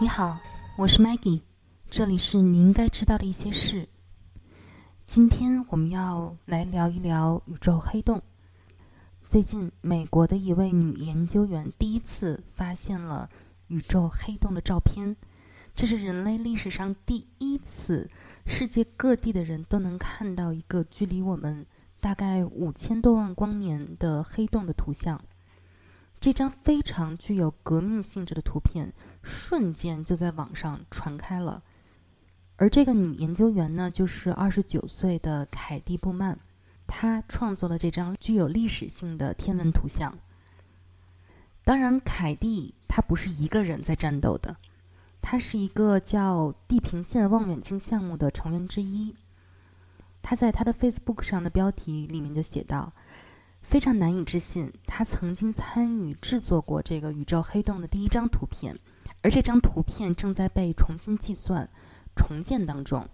你好，我是 Maggie，这里是你应该知道的一些事。今天我们要来聊一聊宇宙黑洞。最近，美国的一位女研究员第一次发现了宇宙黑洞的照片，这是人类历史上第一次，世界各地的人都能看到一个距离我们大概五千多万光年的黑洞的图像。这张非常具有革命性质的图片，瞬间就在网上传开了。而这个女研究员呢，就是二十九岁的凯蒂·布曼，她创作了这张具有历史性的天文图像。当然，凯蒂她不是一个人在战斗的，她是一个叫地平线望远镜项目的成员之一。她在她的 Facebook 上的标题里面就写道。非常难以置信，他曾经参与制作过这个宇宙黑洞的第一张图片，而这张图片正在被重新计算、重建当中。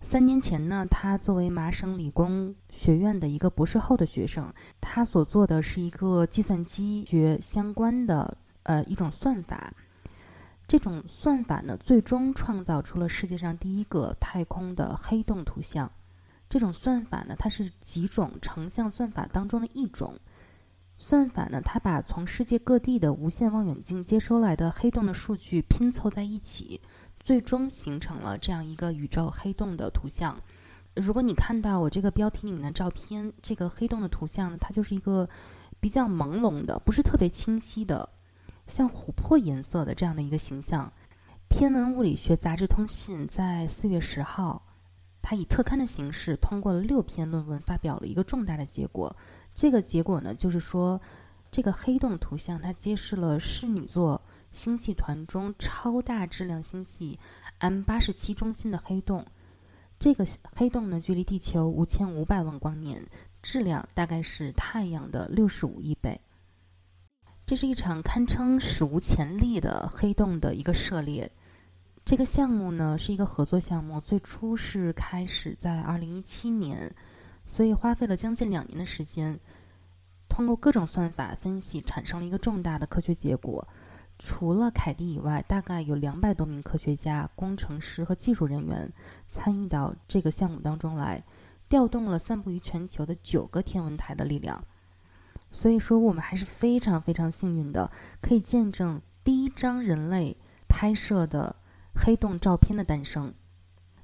三年前呢，他作为麻省理工学院的一个博士后的学生，他所做的是一个计算机学相关的呃一种算法。这种算法呢，最终创造出了世界上第一个太空的黑洞图像。这种算法呢，它是几种成像算法当中的一种算法呢。它把从世界各地的无线望远镜接收来的黑洞的数据拼凑在一起，最终形成了这样一个宇宙黑洞的图像。如果你看到我这个标题里面的照片，这个黑洞的图像呢，它就是一个比较朦胧的，不是特别清晰的，像琥珀颜色的这样的一个形象。天文物理学杂志通信在四月十号。他以特刊的形式通过了六篇论文，发表了一个重大的结果。这个结果呢，就是说，这个黑洞图像它揭示了室女座星系团中超大质量星系 M 八十七中心的黑洞。这个黑洞呢，距离地球五千五百万光年，质量大概是太阳的六十五亿倍。这是一场堪称史无前例的黑洞的一个涉猎。这个项目呢是一个合作项目，最初是开始在二零一七年，所以花费了将近两年的时间，通过各种算法分析，产生了一个重大的科学结果。除了凯蒂以外，大概有两百多名科学家、工程师和技术人员参与到这个项目当中来，调动了散布于全球的九个天文台的力量。所以说，我们还是非常非常幸运的，可以见证第一张人类拍摄的。黑洞照片的诞生，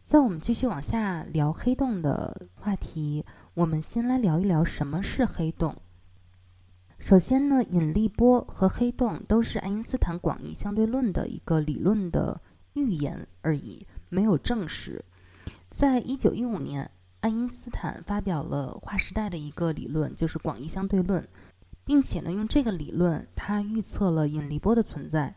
在我们继续往下聊黑洞的话题，我们先来聊一聊什么是黑洞。首先呢，引力波和黑洞都是爱因斯坦广义相对论的一个理论的预言而已，没有证实。在一九一五年，爱因斯坦发表了划时代的一个理论，就是广义相对论，并且呢，用这个理论，他预测了引力波的存在。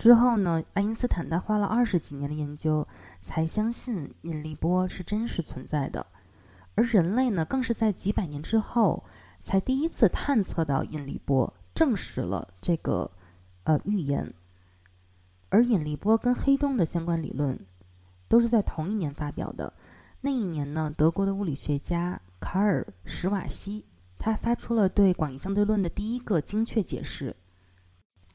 之后呢，爱因斯坦他花了二十几年的研究，才相信引力波是真实存在的。而人类呢，更是在几百年之后，才第一次探测到引力波，证实了这个呃预言。而引力波跟黑洞的相关理论，都是在同一年发表的。那一年呢，德国的物理学家卡尔史瓦西，他发出了对广义相对论的第一个精确解释。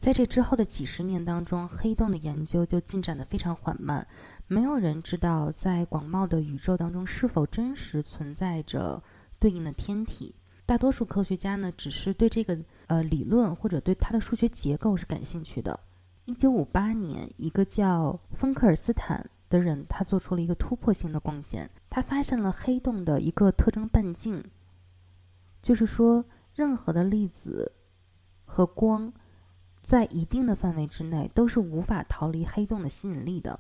在这之后的几十年当中，黑洞的研究就进展得非常缓慢，没有人知道在广袤的宇宙当中是否真实存在着对应的天体。大多数科学家呢，只是对这个呃理论或者对它的数学结构是感兴趣的。一九五八年，一个叫芬克尔斯坦的人，他做出了一个突破性的贡献，他发现了黑洞的一个特征半径，就是说，任何的粒子和光。在一定的范围之内，都是无法逃离黑洞的吸引力的。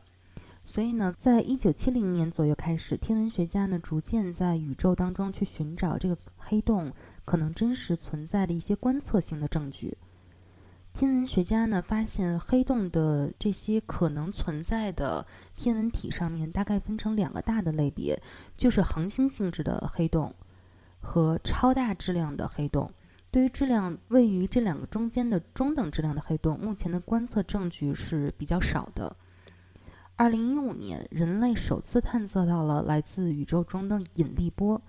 所以呢，在一九七零年左右开始，天文学家呢逐渐在宇宙当中去寻找这个黑洞可能真实存在的一些观测性的证据。天文学家呢发现，黑洞的这些可能存在的天文体上面，大概分成两个大的类别，就是恒星性质的黑洞和超大质量的黑洞。对于质量位于这两个中间的中等质量的黑洞，目前的观测证据是比较少的。二零一五年，人类首次探测到了来自宇宙中的引力波。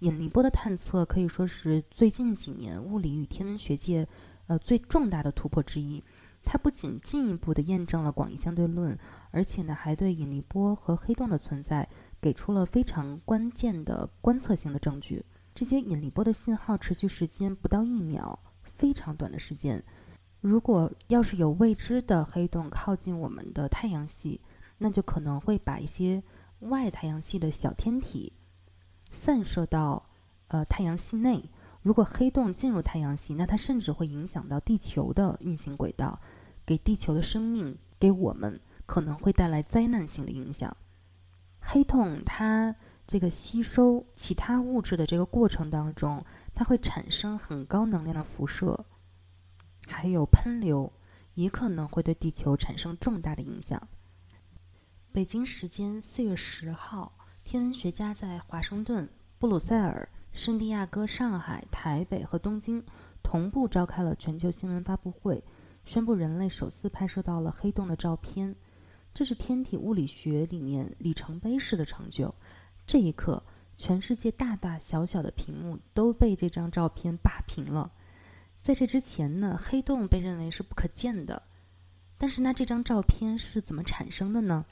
引力波的探测可以说是最近几年物理与天文学界呃最重大的突破之一。它不仅进一步的验证了广义相对论，而且呢，还对引力波和黑洞的存在给出了非常关键的观测性的证据。这些引力波的信号持续时间不到一秒，非常短的时间。如果要是有未知的黑洞靠近我们的太阳系，那就可能会把一些外太阳系的小天体散射到呃太阳系内。如果黑洞进入太阳系，那它甚至会影响到地球的运行轨道，给地球的生命，给我们可能会带来灾难性的影响。黑洞它这个吸收其他物质的这个过程当中，它会产生很高能量的辐射，还有喷流，也可能会对地球产生重大的影响。北京时间四月十号，天文学家在华盛顿、布鲁塞尔。圣地亚哥、上海、台北和东京同步召开了全球新闻发布会，宣布人类首次拍摄到了黑洞的照片。这是天体物理学里面里程碑式的成就。这一刻，全世界大大小小的屏幕都被这张照片霸屏了。在这之前呢，黑洞被认为是不可见的。但是，那这张照片是怎么产生的呢？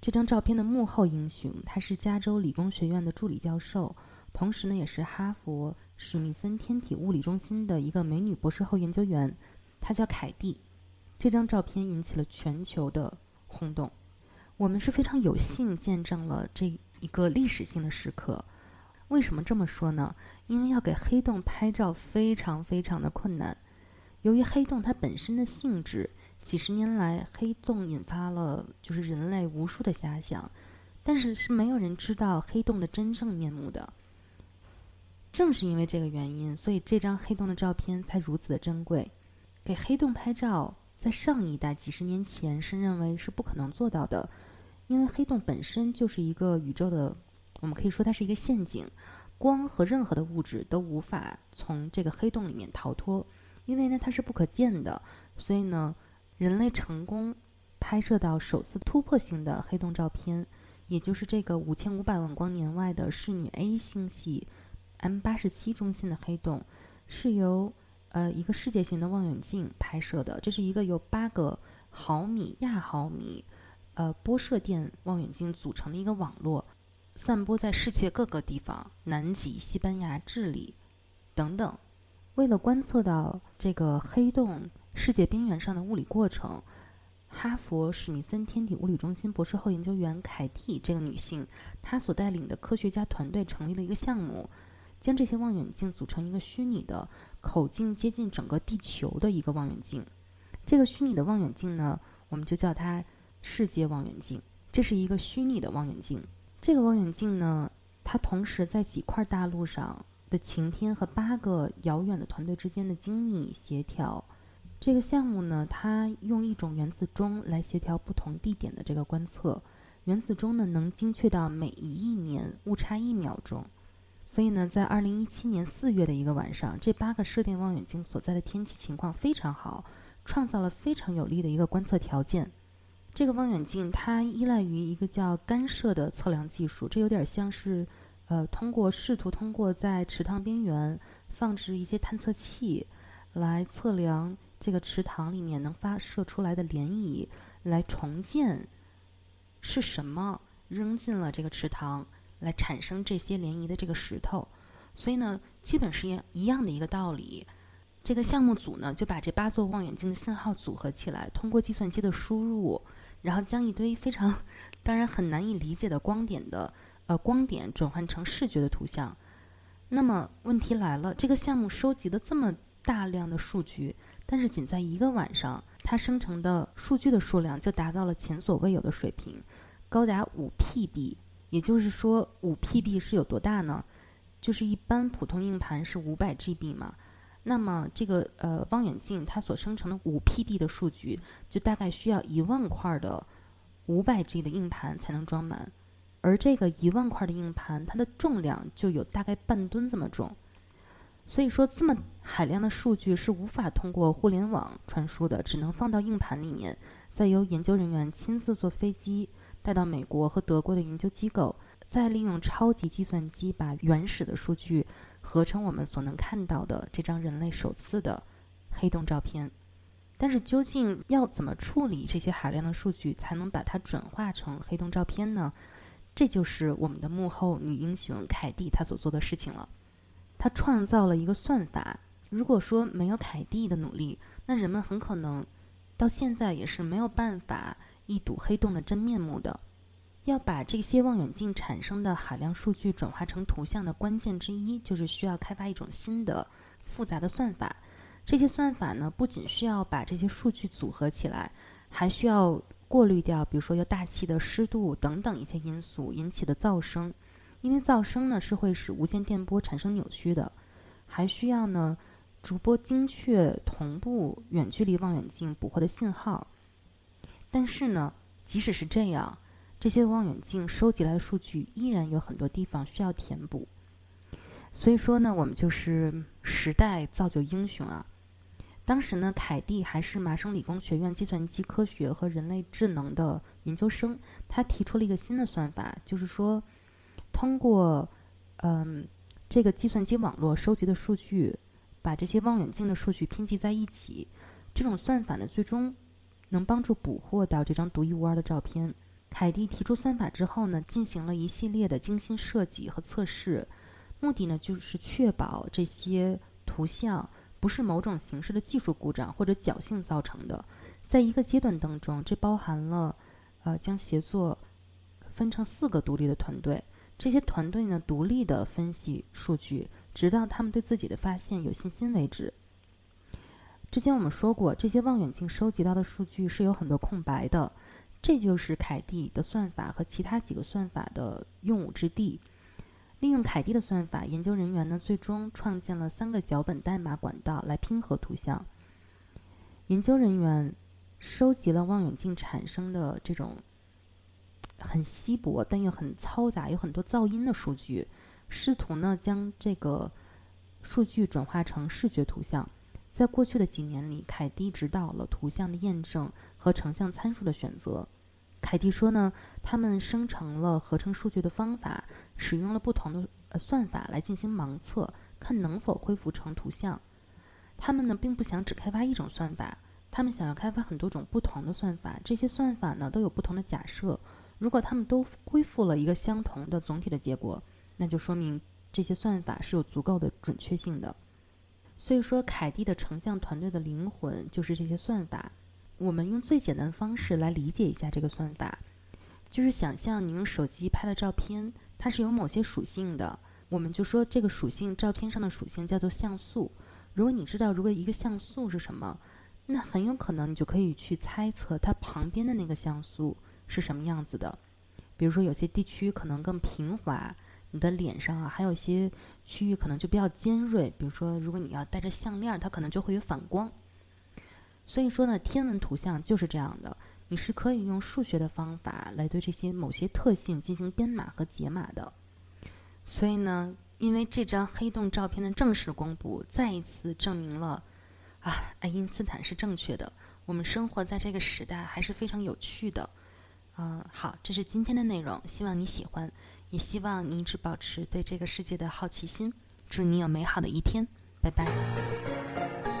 这张照片的幕后英雄，他是加州理工学院的助理教授。同时呢，也是哈佛史密森天体物理中心的一个美女博士后研究员，她叫凯蒂。这张照片引起了全球的轰动。我们是非常有幸见证了这一个历史性的时刻。为什么这么说呢？因为要给黑洞拍照非常非常的困难。由于黑洞它本身的性质，几十年来黑洞引发了就是人类无数的遐想，但是是没有人知道黑洞的真正面目的。正是因为这个原因，所以这张黑洞的照片才如此的珍贵。给黑洞拍照，在上一代几十年前是认为是不可能做到的，因为黑洞本身就是一个宇宙的，我们可以说它是一个陷阱，光和任何的物质都无法从这个黑洞里面逃脱，因为呢它是不可见的。所以呢，人类成功拍摄到首次突破性的黑洞照片，也就是这个五千五百万光年外的侍女 A 星系。M 八十七中心的黑洞是由呃一个世界型的望远镜拍摄的，这是一个由八个毫米亚毫米呃波射电望远镜组成的一个网络，散播在世界各个地方，南极、西班牙、智利等等。为了观测到这个黑洞世界边缘上的物理过程，哈佛史密森天体物理中心博士后研究员凯蒂这个女性，她所带领的科学家团队成立了一个项目。将这些望远镜组成一个虚拟的口径接近整个地球的一个望远镜，这个虚拟的望远镜呢，我们就叫它世界望远镜。这是一个虚拟的望远镜。这个望远镜呢，它同时在几块大陆上的晴天和八个遥远的团队之间的精密协调。这个项目呢，它用一种原子钟来协调不同地点的这个观测。原子钟呢，能精确到每一亿年误差一秒钟。所以呢，在二零一七年四月的一个晚上，这八个射电望远镜所在的天气情况非常好，创造了非常有利的一个观测条件。这个望远镜它依赖于一个叫干涉的测量技术，这有点像是，呃，通过试图通过在池塘边缘放置一些探测器，来测量这个池塘里面能发射出来的涟漪，来重建是什么扔进了这个池塘。来产生这些涟漪的这个石头，所以呢，基本是一一样的一个道理。这个项目组呢，就把这八座望远镜的信号组合起来，通过计算机的输入，然后将一堆非常当然很难以理解的光点的呃光点转换成视觉的图像。那么问题来了，这个项目收集了这么大量的数据，但是仅在一个晚上，它生成的数据的数量就达到了前所未有的水平，高达五 PB。也就是说，五 PB 是有多大呢？就是一般普通硬盘是五百 GB 嘛。那么这个呃望远镜它所生成的五 PB 的数据，就大概需要一万块的五百 G 的硬盘才能装满。而这个一万块的硬盘，它的重量就有大概半吨这么重。所以说，这么海量的数据是无法通过互联网传输的，只能放到硬盘里面，再由研究人员亲自坐飞机。带到美国和德国的研究机构，再利用超级计算机把原始的数据合成我们所能看到的这张人类首次的黑洞照片。但是究竟要怎么处理这些海量的数据，才能把它转化成黑洞照片呢？这就是我们的幕后女英雄凯蒂她所做的事情了。她创造了一个算法。如果说没有凯蒂的努力，那人们很可能到现在也是没有办法一睹黑洞的真面目的。要把这些望远镜产生的海量数据转化成图像的关键之一，就是需要开发一种新的复杂的算法。这些算法呢，不仅需要把这些数据组合起来，还需要过滤掉，比如说有大气的湿度等等一些因素引起的噪声，因为噪声呢是会使无线电波产生扭曲的。还需要呢，逐波精确同步远距离望远镜捕获的信号。但是呢，即使是这样。这些望远镜收集来的数据依然有很多地方需要填补，所以说呢，我们就是时代造就英雄啊。当时呢，凯蒂还是麻省理工学院计算机科学和人类智能的研究生，他提出了一个新的算法，就是说，通过嗯这个计算机网络收集的数据，把这些望远镜的数据拼集在一起，这种算法呢，最终能帮助捕获到这张独一无二的照片。凯蒂提出算法之后呢，进行了一系列的精心设计和测试，目的呢就是确保这些图像不是某种形式的技术故障或者侥幸造成的。在一个阶段当中，这包含了，呃，将协作分成四个独立的团队，这些团队呢独立的分析数据，直到他们对自己的发现有信心为止。之前我们说过，这些望远镜收集到的数据是有很多空白的。这就是凯蒂的算法和其他几个算法的用武之地。利用凯蒂的算法，研究人员呢最终创建了三个脚本代码管道来拼合图像。研究人员收集了望远镜产生的这种很稀薄但又很嘈杂、有很多噪音的数据，试图呢将这个数据转化成视觉图像。在过去的几年里，凯蒂指导了图像的验证和成像参数的选择。凯蒂说呢，他们生成了合成数据的方法，使用了不同的呃算法来进行盲测，看能否恢复成图像。他们呢，并不想只开发一种算法，他们想要开发很多种不同的算法。这些算法呢，都有不同的假设。如果他们都恢复了一个相同的总体的结果，那就说明这些算法是有足够的准确性的。所以说，凯蒂的成像团队的灵魂就是这些算法。我们用最简单的方式来理解一下这个算法，就是想象你用手机拍的照片，它是有某些属性的。我们就说这个属性，照片上的属性叫做像素。如果你知道如果一个像素是什么，那很有可能你就可以去猜测它旁边的那个像素是什么样子的。比如说，有些地区可能更平滑。你的脸上啊，还有一些区域可能就比较尖锐，比如说，如果你要戴着项链，它可能就会有反光。所以说呢，天文图像就是这样的，你是可以用数学的方法来对这些某些特性进行编码和解码的。所以呢，因为这张黑洞照片的正式公布，再一次证明了啊，爱因斯坦是正确的。我们生活在这个时代还是非常有趣的。嗯，好，这是今天的内容，希望你喜欢。也希望你一直保持对这个世界的好奇心。祝你有美好的一天，拜拜。